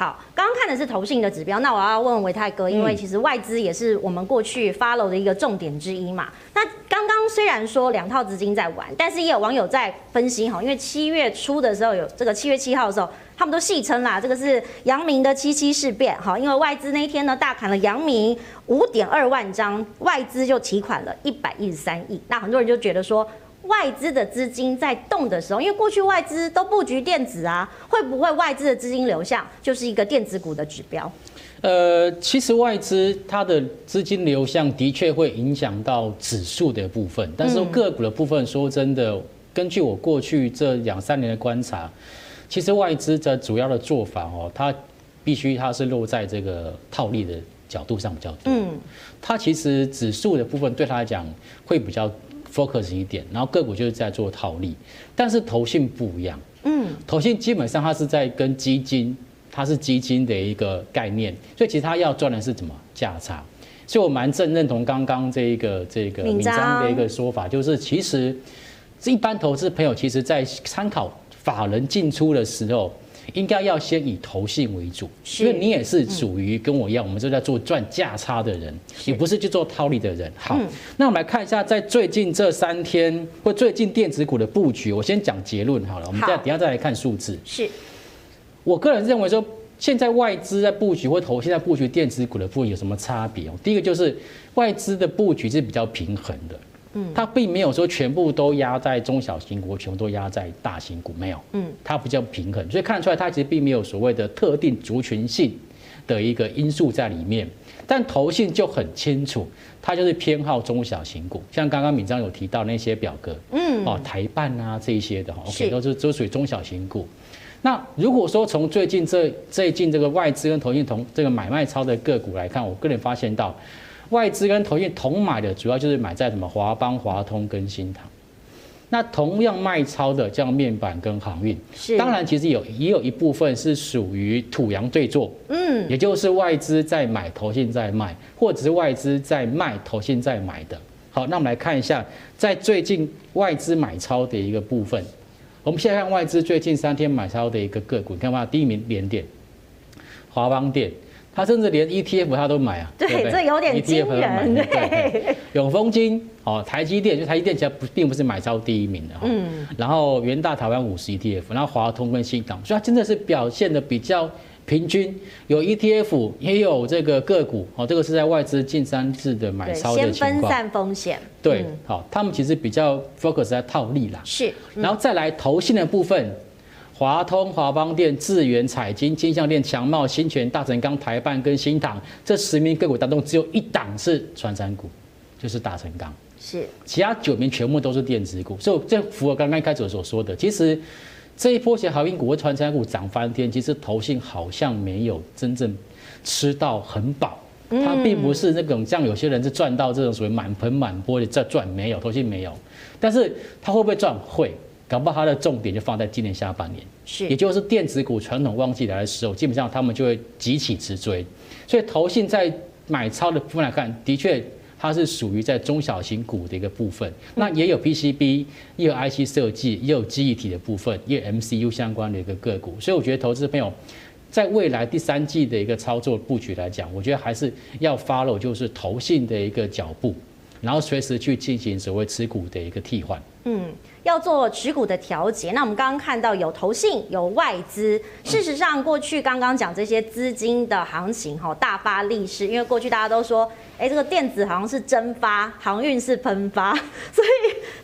好，刚刚看的是投信的指标，那我要问维泰哥，因为其实外资也是我们过去 follow 的一个重点之一嘛。那刚刚虽然说两套资金在玩，但是也有网友在分析哈，因为七月初的时候有这个七月七号的时候，他们都戏称啦，这个是阳明的七七事变哈，因为外资那一天呢大砍了阳明五点二万张，外资就提款了一百一十三亿，那很多人就觉得说。外资的资金在动的时候，因为过去外资都布局电子啊，会不会外资的资金流向就是一个电子股的指标？呃，其实外资它的资金流向的确会影响到指数的部分，但是个股的部分，说真的，根据我过去这两三年的观察，其实外资的主要的做法哦，它必须它是落在这个套利的角度上比较多。嗯，它其实指数的部分对它来讲会比较。Focus 一点，然后个股就是在做套利，但是投信不一样，嗯，投信基本上它是在跟基金，它是基金的一个概念，所以其实它要赚的是什么？价差，所以我蛮正认同刚刚这一个这个闵漳的一个说法，就是其实一般投资朋友其实在参考法人进出的时候。应该要先以投信为主，因为你也是属于跟我一样，我们是在做赚价差的人，你不是去做套利的人。好，那我们来看一下，在最近这三天或最近电子股的布局，我先讲结论好了，我们再等下再来看数字。是，我个人认为说，现在外资在布局或投现在布局电子股的部分有什么差别？第一个就是外资的布局是比较平衡的。嗯，它并没有说全部都压在中小型股，全部都压在大型股，没有。嗯，它比较平衡，所以看出来它其实并没有所谓的特定族群性的一个因素在里面。但投信就很清楚，它就是偏好中小型股，像刚刚敏章有提到那些表格，嗯，哦，台办啊这一些的，OK，都是都属于中小型股。那如果说从最近这最近这个外资跟投信同这个买卖超的个股来看，我个人发现到。外资跟投信同买的主要就是买在什么华邦、华通跟新唐，那同样卖超的像面板跟航运，是当然其实有也有一部分是属于土洋对坐，嗯，也就是外资在买，投信在卖，或者是外资在卖，投信在买的。好，那我们来看一下在最近外资买超的一个部分，我们现在看外资最近三天买超的一个个股，你看嘛，第一名联电、华邦电。他甚至连 ETF 他都买啊，对，这有点惊人。对，永丰金哦，台积电就台积电其实不并不是买超第一名的哈。嗯。然后元大台湾五十 ETF，然后华通跟新港，所以它真的是表现的比较平均，有 ETF 也有这个个股哦，这个是在外资近三次的买超的情况。先分散风险。对，好，他们其实比较 focus 在套利啦。是。然后再来投信的部分。华通、华邦电、智源、彩金、金像电、强茂、新泉、大成钢、台半跟新唐这十名个股当中，只有一档是传产股，就是大成钢。是，其他九名全部都是电子股，所以这符合刚刚开始所说的。其实这一波些航运股和传产股涨翻天，其实投信好像没有真正吃到很饱，它并不是那种像有些人是赚到这种所谓满盆满钵的在赚，没有，投信没有。但是它会不会赚？会。搞不好它的重点就放在今年下半年，是，也就是电子股传统旺季来的时候，基本上他们就会急起直追。所以投信在买超的部分来看，的确它是属于在中小型股的一个部分。那也有 PCB，也有 IC 设计，也有记忆体的部分，也有 MCU 相关的一个个股。所以我觉得投资朋友在未来第三季的一个操作布局来讲，我觉得还是要 follow 就是投信的一个脚步，然后随时去进行所谓持股的一个替换。嗯。要做持股的调节，那我们刚刚看到有投信有外资。事实上，过去刚刚讲这些资金的行情，哈，大发利市，因为过去大家都说，哎，这个电子好像是蒸发，航运是喷发，所以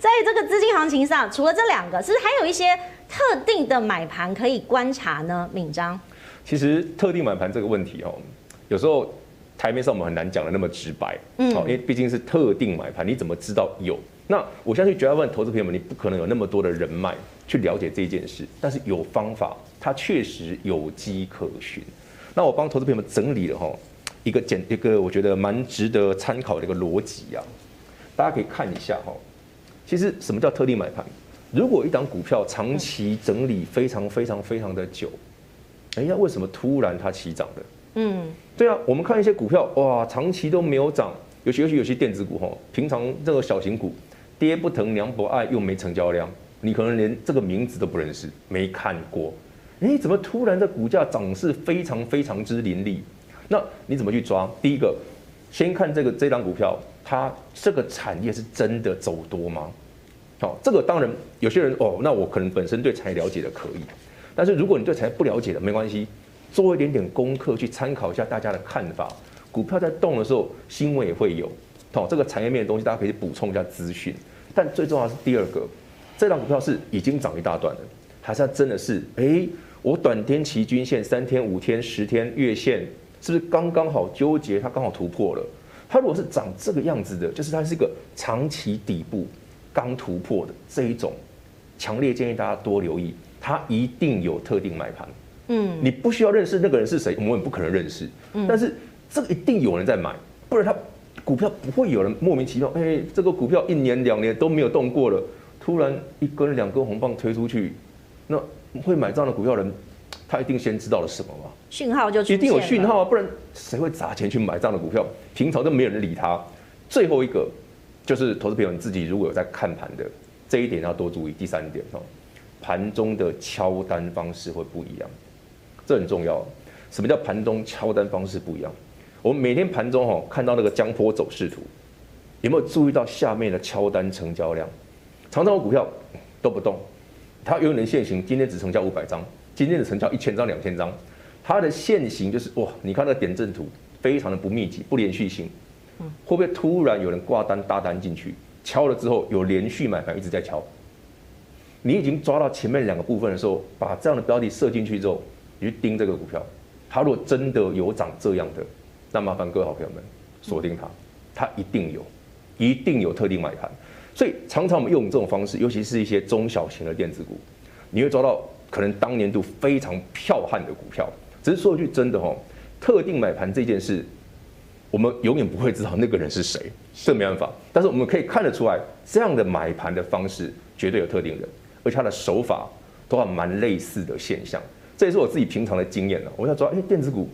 在这个资金行情上，除了这两个，是不是还有一些特定的买盘可以观察呢？敏章，其实特定买盘这个问题，哦，有时候台面上我们很难讲的那么直白，嗯，因为毕竟是特定买盘，你怎么知道有？那我相信绝大部分投资朋友们，你不可能有那么多的人脉去了解这件事，但是有方法，它确实有迹可循。那我帮投资朋友们整理了哈一个简一个我觉得蛮值得参考的一个逻辑啊，大家可以看一下哈。其实什么叫特定买盘？如果一档股票长期整理非常非常非常的久，哎呀，为什么突然它起涨的？嗯，对啊，我们看一些股票哇，长期都没有涨，尤其尤其有些电子股哈，平常这个小型股。爹不疼娘不爱，又没成交量，你可能连这个名字都不认识，没看过。哎，怎么突然的股价涨势非常非常之凌厉？那你怎么去抓？第一个，先看这个这档股票，它这个产业是真的走多吗？好，这个当然有些人哦，那我可能本身对产业了解的可以，但是如果你对产业不了解的，没关系，做一点点功课去参考一下大家的看法。股票在动的时候，新闻也会有，好，这个产业面的东西大家可以补充一下资讯。但最重要是第二个，这档股票是已经涨一大段了，还是它真的是？哎，我短天期均线三天、五天、十天、月线是不是刚刚好纠结？它刚好突破了。它如果是长这个样子的，就是它是一个长期底部。刚突破的这一种，强烈建议大家多留意，它一定有特定买盘。嗯，你不需要认识那个人是谁，我们也不可能认识。嗯，但是这个一定有人在买，不然他股票不会有人莫名其妙，哎，这个股票一年两年都没有动过了，突然一根两根红棒推出去，那会买这样的股票的人，他一定先知道了什么嘛？讯号就一定有讯号啊，不然谁会砸钱去买这样的股票？平常都没有人理他。最后一个。就是投资朋友你自己如果有在看盘的这一点要多注意。第三点哦，盘中的敲单方式会不一样，这很重要。什么叫盘中敲单方式不一样？我们每天盘中哈看到那个江坡走势图，有没有注意到下面的敲单成交量？常常我股票都不动，它有可能线型今天只成交五百张，今天只成交一千张、两千张，它的现行就是哇，你看那个点阵图非常的不密集、不连续性。会不会突然有人挂单大单进去，敲了之后有连续买盘一直在敲？你已经抓到前面两个部分的时候，把这样的标的设进去之后，你去盯这个股票，它如果真的有涨这样的，那麻烦各位好朋友们锁定它，它一定有，一定有特定买盘。所以常常我们用这种方式，尤其是一些中小型的电子股，你会抓到可能当年度非常彪悍的股票。只是说一句真的哦，特定买盘这件事。我们永远不会知道那个人是谁，这没办法。但是我们可以看得出来，这样的买盘的方式绝对有特定人，而且他的手法都还蛮类似的现象。这也是我自己平常的经验了。我要知道，哎，电子股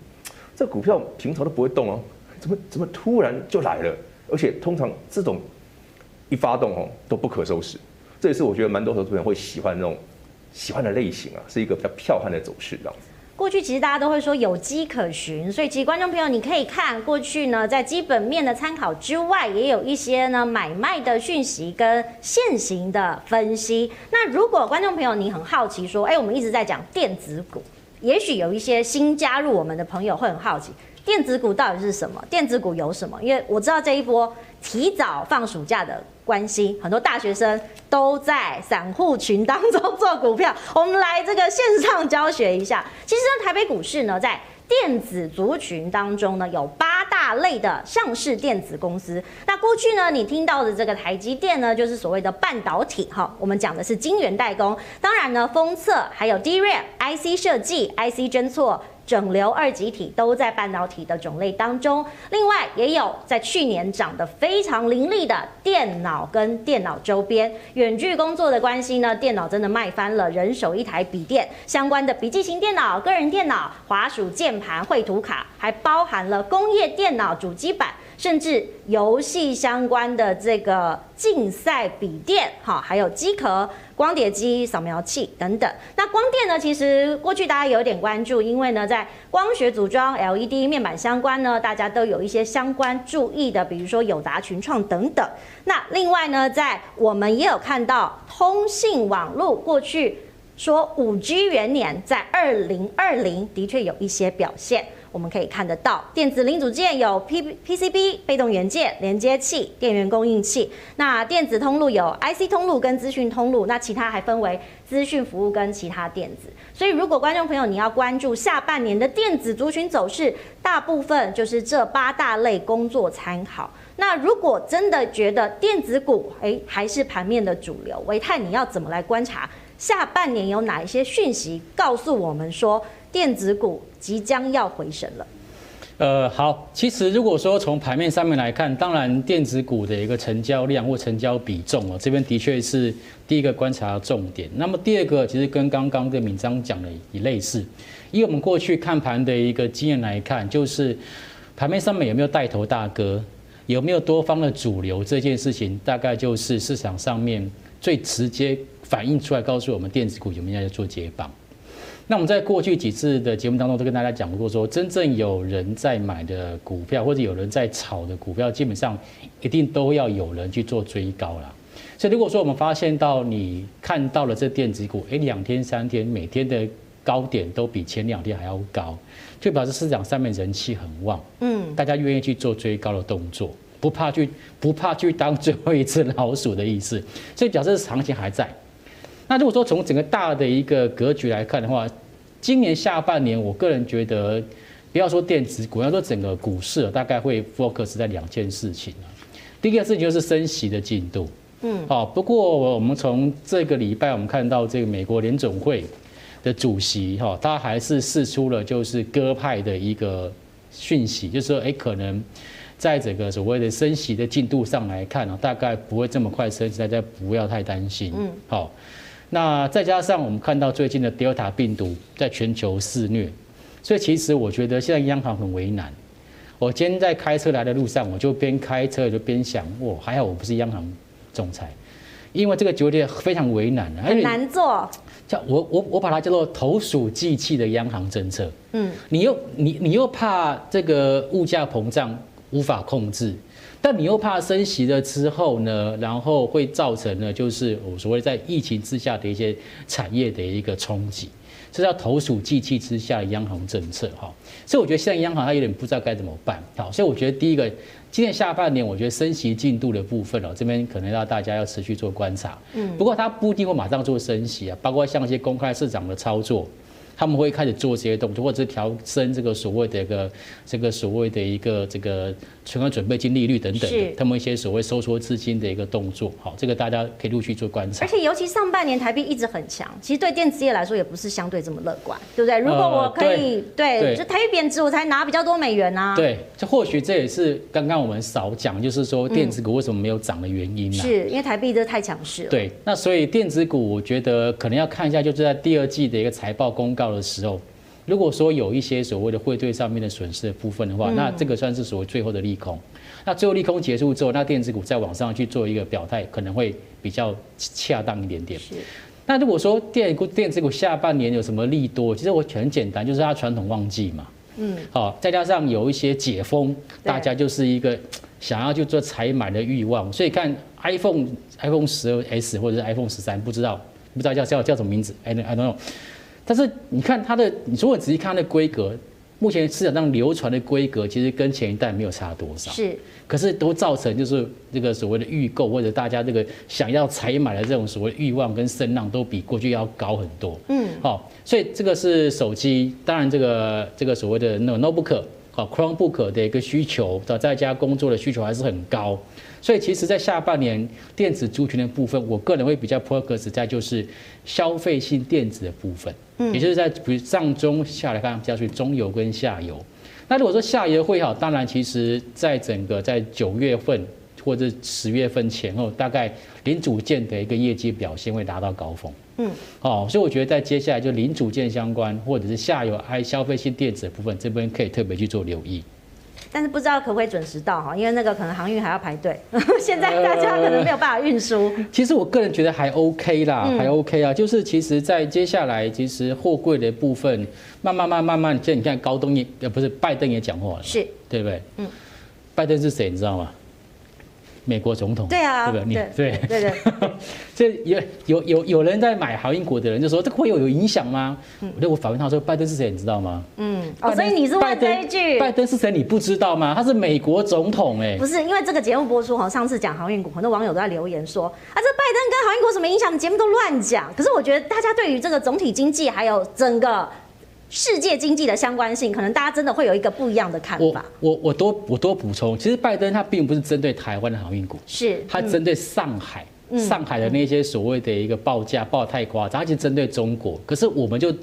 这股票平常都不会动哦，怎么怎么突然就来了？而且通常这种一发动哦都不可收拾。这也是我觉得蛮多投资人会喜欢那种喜欢的类型啊，是一个比较彪悍的走势这样子。过去其实大家都会说有迹可循，所以其实观众朋友你可以看过去呢，在基本面的参考之外，也有一些呢买卖的讯息跟现行的分析。那如果观众朋友你很好奇说，哎，我们一直在讲电子股，也许有一些新加入我们的朋友会很好奇，电子股到底是什么？电子股有什么？因为我知道这一波提早放暑假的。关心很多大学生都在散户群当中做股票，我们来这个线上教学一下。其实呢，台北股市呢，在电子族群当中呢，有八大类的上市电子公司。那过去呢，你听到的这个台积电呢，就是所谓的半导体哈，我们讲的是晶圆代工。当然呢，封测还有 DRAM、IC 设计、IC 侦错。整流二极体都在半导体的种类当中，另外也有在去年涨得非常凌厉的电脑跟电脑周边。远距工作的关系呢，电脑真的卖翻了，人手一台笔电，相关的笔记型电脑、个人电脑、滑鼠、键盘、绘图卡，还包含了工业电脑主机板。甚至游戏相关的这个竞赛笔电，哈，还有机壳、光碟机、扫描器等等。那光电呢？其实过去大家有点关注，因为呢，在光学组装、LED 面板相关呢，大家都有一些相关注意的，比如说友达、群创等等。那另外呢，在我们也有看到通信网络，过去说五 G 元年，在二零二零的确有一些表现。我们可以看得到，电子零组件有 P PCB、被动元件、连接器、电源供应器。那电子通路有 IC 通路跟资讯通路，那其他还分为资讯服务跟其他电子。所以，如果观众朋友你要关注下半年的电子族群走势，大部分就是这八大类工作参考。那如果真的觉得电子股诶还是盘面的主流，维泰你要怎么来观察下半年有哪一些讯息告诉我们说电子股？即将要回神了。呃，好，其实如果说从盘面上面来看，当然电子股的一个成交量或成交比重哦，这边的确是第一个观察重点。那么第二个，其实跟刚刚的敏章讲的也类似，以我们过去看盘的一个经验来看，就是盘面上面有没有带头大哥，有没有多方的主流，这件事情大概就是市场上面最直接反映出来，告诉我们电子股有没有在做解绑。那我们在过去几次的节目当中都跟大家讲过说，说真正有人在买的股票，或者有人在炒的股票，基本上一定都要有人去做追高啦。所以如果说我们发现到你看到了这电子股，哎，两天三天每天的高点都比前两天还要高，就表示市场上面人气很旺，嗯，大家愿意去做追高的动作，不怕去不怕去当最后一只老鼠的意思，所以表示行情还在。那如果说从整个大的一个格局来看的话，今年下半年，我个人觉得，不要说电子股，要说整个股市，大概会 focus 在两件事情。第一个事情就是升息的进度。嗯，好。不过我们从这个礼拜，我们看到这个美国联总会的主席哈，他还是释出了就是鸽派的一个讯息，就是说，哎，可能在整个所谓的升息的进度上来看呢，大概不会这么快升息，大家不要太担心。嗯，好。那再加上我们看到最近的 Delta 病毒在全球肆虐，所以其实我觉得现在央行很为难。我今天在开车来的路上，我就边开车就边想，哇，还好我不是央行总裁，因为这个决定非常为难，很难做。叫我我我把它叫做投鼠忌器的央行政策。嗯，你又你你又怕这个物价膨胀无法控制。但你又怕升息了之后呢，然后会造成呢，就是我所谓在疫情之下的一些产业的一个冲击，这叫投鼠忌器之下的央行政策哈。所以我觉得现在央行它有点不知道该怎么办。好，所以我觉得第一个，今年下半年我觉得升息进度的部分哦，这边可能要大家要持续做观察。嗯，不过它不一定会马上做升息啊，包括像一些公开市场的操作。他们会开始做这些动作，或者是调升这个所谓的一个这个所谓的一个这个存款准备金利率等等的，他们一些所谓收缩资金的一个动作，好，这个大家可以陆续做观察。而且尤其上半年台币一直很强，其实对电子业来说也不是相对这么乐观，对不对？如果我可以对，就台币贬值，我才拿比较多美元啊。对，这或许这也是刚刚我们少讲，就是说电子股为什么没有涨的原因呢？是因为台币这太强势了。对，那所以电子股我觉得可能要看一下，就是在第二季的一个财报公告的时候，如果说有一些所谓的汇兑上面的损失的部分的话，那这个算是所谓最后的利空。那最后利空结束之后，那电子股再往上去做一个表态，可能会比较恰当一点点。是。那如果说电股电子股下半年有什么利多，其实我很简单，就是它传统旺季嘛。嗯。好，再加上有一些解封，大家就是一个想要去做采买的欲望，所以看 iPhone iPhone 十二 S 或者是 iPhone 十三，不知道不知道叫叫叫什么名字 I don't know。但是你看它的，你如果仔细看它的规格，目前市场上流传的规格其实跟前一代没有差多少。是，可是都造成就是这个所谓的预购或者大家这个想要采买的这种所谓欲望跟声浪都比过去要高很多。嗯，好，所以这个是手机，当然这个这个所谓的那 notebook，好 Chromebook 的一个需求，在家工作的需求还是很高。所以其实，在下半年电子族群的部分，我个人会比较 focus 在就是消费性电子的部分，嗯，也就是在比如上中下来看，比较属于中游跟下游。那如果说下游会好，当然其实在整个在九月份或者十月份前后，大概零组件的一个业绩表现会达到高峰，嗯，好，所以我觉得在接下来就零组件相关或者是下游还消费性电子的部分，这边可以特别去做留意。但是不知道可不可以准时到哈，因为那个可能航运还要排队，现在大家可能没有办法运输。其实我个人觉得还 OK 啦，还 OK 啊，就是其实，在接下来其实货柜的部分，慢慢慢慢慢，现在你看高登也呃不是拜登也讲话了，是，对不对？嗯，拜登是谁你知道吗？美国总统，对啊，对不对？对对对，这 有有有有人在买航运股的人就说，这会有有影响吗？嗯，我反问他说，拜登是谁？你知道吗？嗯，哦，所以你是问这一句，拜登是谁？你不知道吗？他是美国总统哎，不是，因为这个节目播出哈，上次讲航运股，很多网友都在留言说，啊，这拜登跟航运股什么影响？节目都乱讲。可是我觉得大家对于这个总体经济还有整个。世界经济的相关性，可能大家真的会有一个不一样的看法。我我我多我多补充，其实拜登他并不是针对台湾的航运股，是他针对上海，上海的那些所谓的一个报价报太夸张，他就针对中国。可是我们就。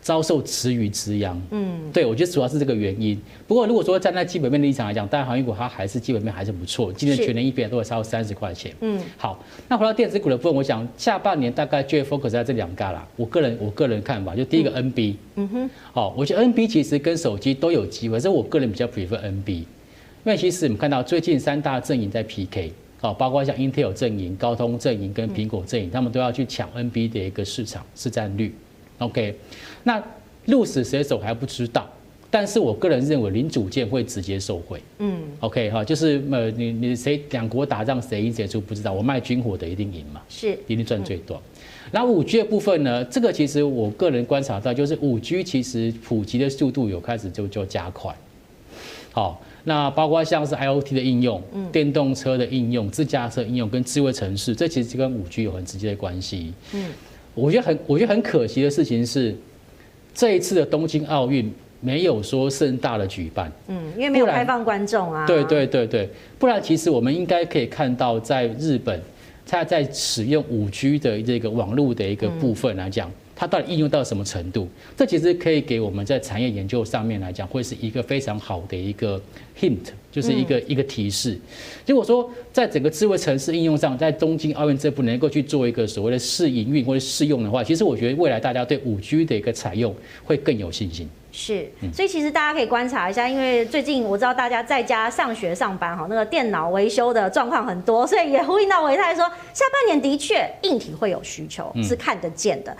遭受池鱼之殃，嗯，对，我觉得主要是这个原因。不过如果说站在基本面的立场来讲，当然航运股它还是基本面还是不错，今年全年 EPS 都会超过三十块钱。嗯，好，那回到电子股的部分，我想下半年大概就会 focus 在这两个啦。我个人我个人看法，就第一个 NB，嗯哼，好，我觉得 NB 其实跟手机都有机会，所以我个人比较 prefer NB，因为其实我们看到最近三大阵营在 PK，好，包括像 Intel 阵营、高通阵营跟苹果阵营，他们都要去抢 NB 的一个市场市占率。OK，那鹿死谁手还不知道，但是我个人认为零组件会直接受惠。嗯，OK 哈，就是呃你你谁两国打仗谁赢谁输不知道，我卖军火的一定赢嘛，是一定赚最多。嗯、然后五 G 的部分呢，这个其实我个人观察到，就是五 G 其实普及的速度有开始就就加快。好，那包括像是 IoT 的应用、嗯电动车的应用、自驾车应用跟智慧城市，这其实跟五 G 有很直接的关系。嗯，我觉得很我觉得很可惜的事情是，这一次的东京奥运没有说盛大的举办。嗯，因为没有开放观众啊。对对对对，不然其实我们应该可以看到，在日本，它在使用五 G 的这个网络的一个部分来讲。它到底应用到什么程度？这其实可以给我们在产业研究上面来讲，会是一个非常好的一个 hint，就是一个一个提示。如果说在整个智慧城市应用上，在东京奥运这部能够去做一个所谓的试营运或者试用的话，其实我觉得未来大家对五 G 的一个采用会更有信心。是，所以其实大家可以观察一下，因为最近我知道大家在家上学上班哈，那个电脑维修的状况很多，所以也呼应到维泰说，下半年的确硬体会有需求，是看得见的。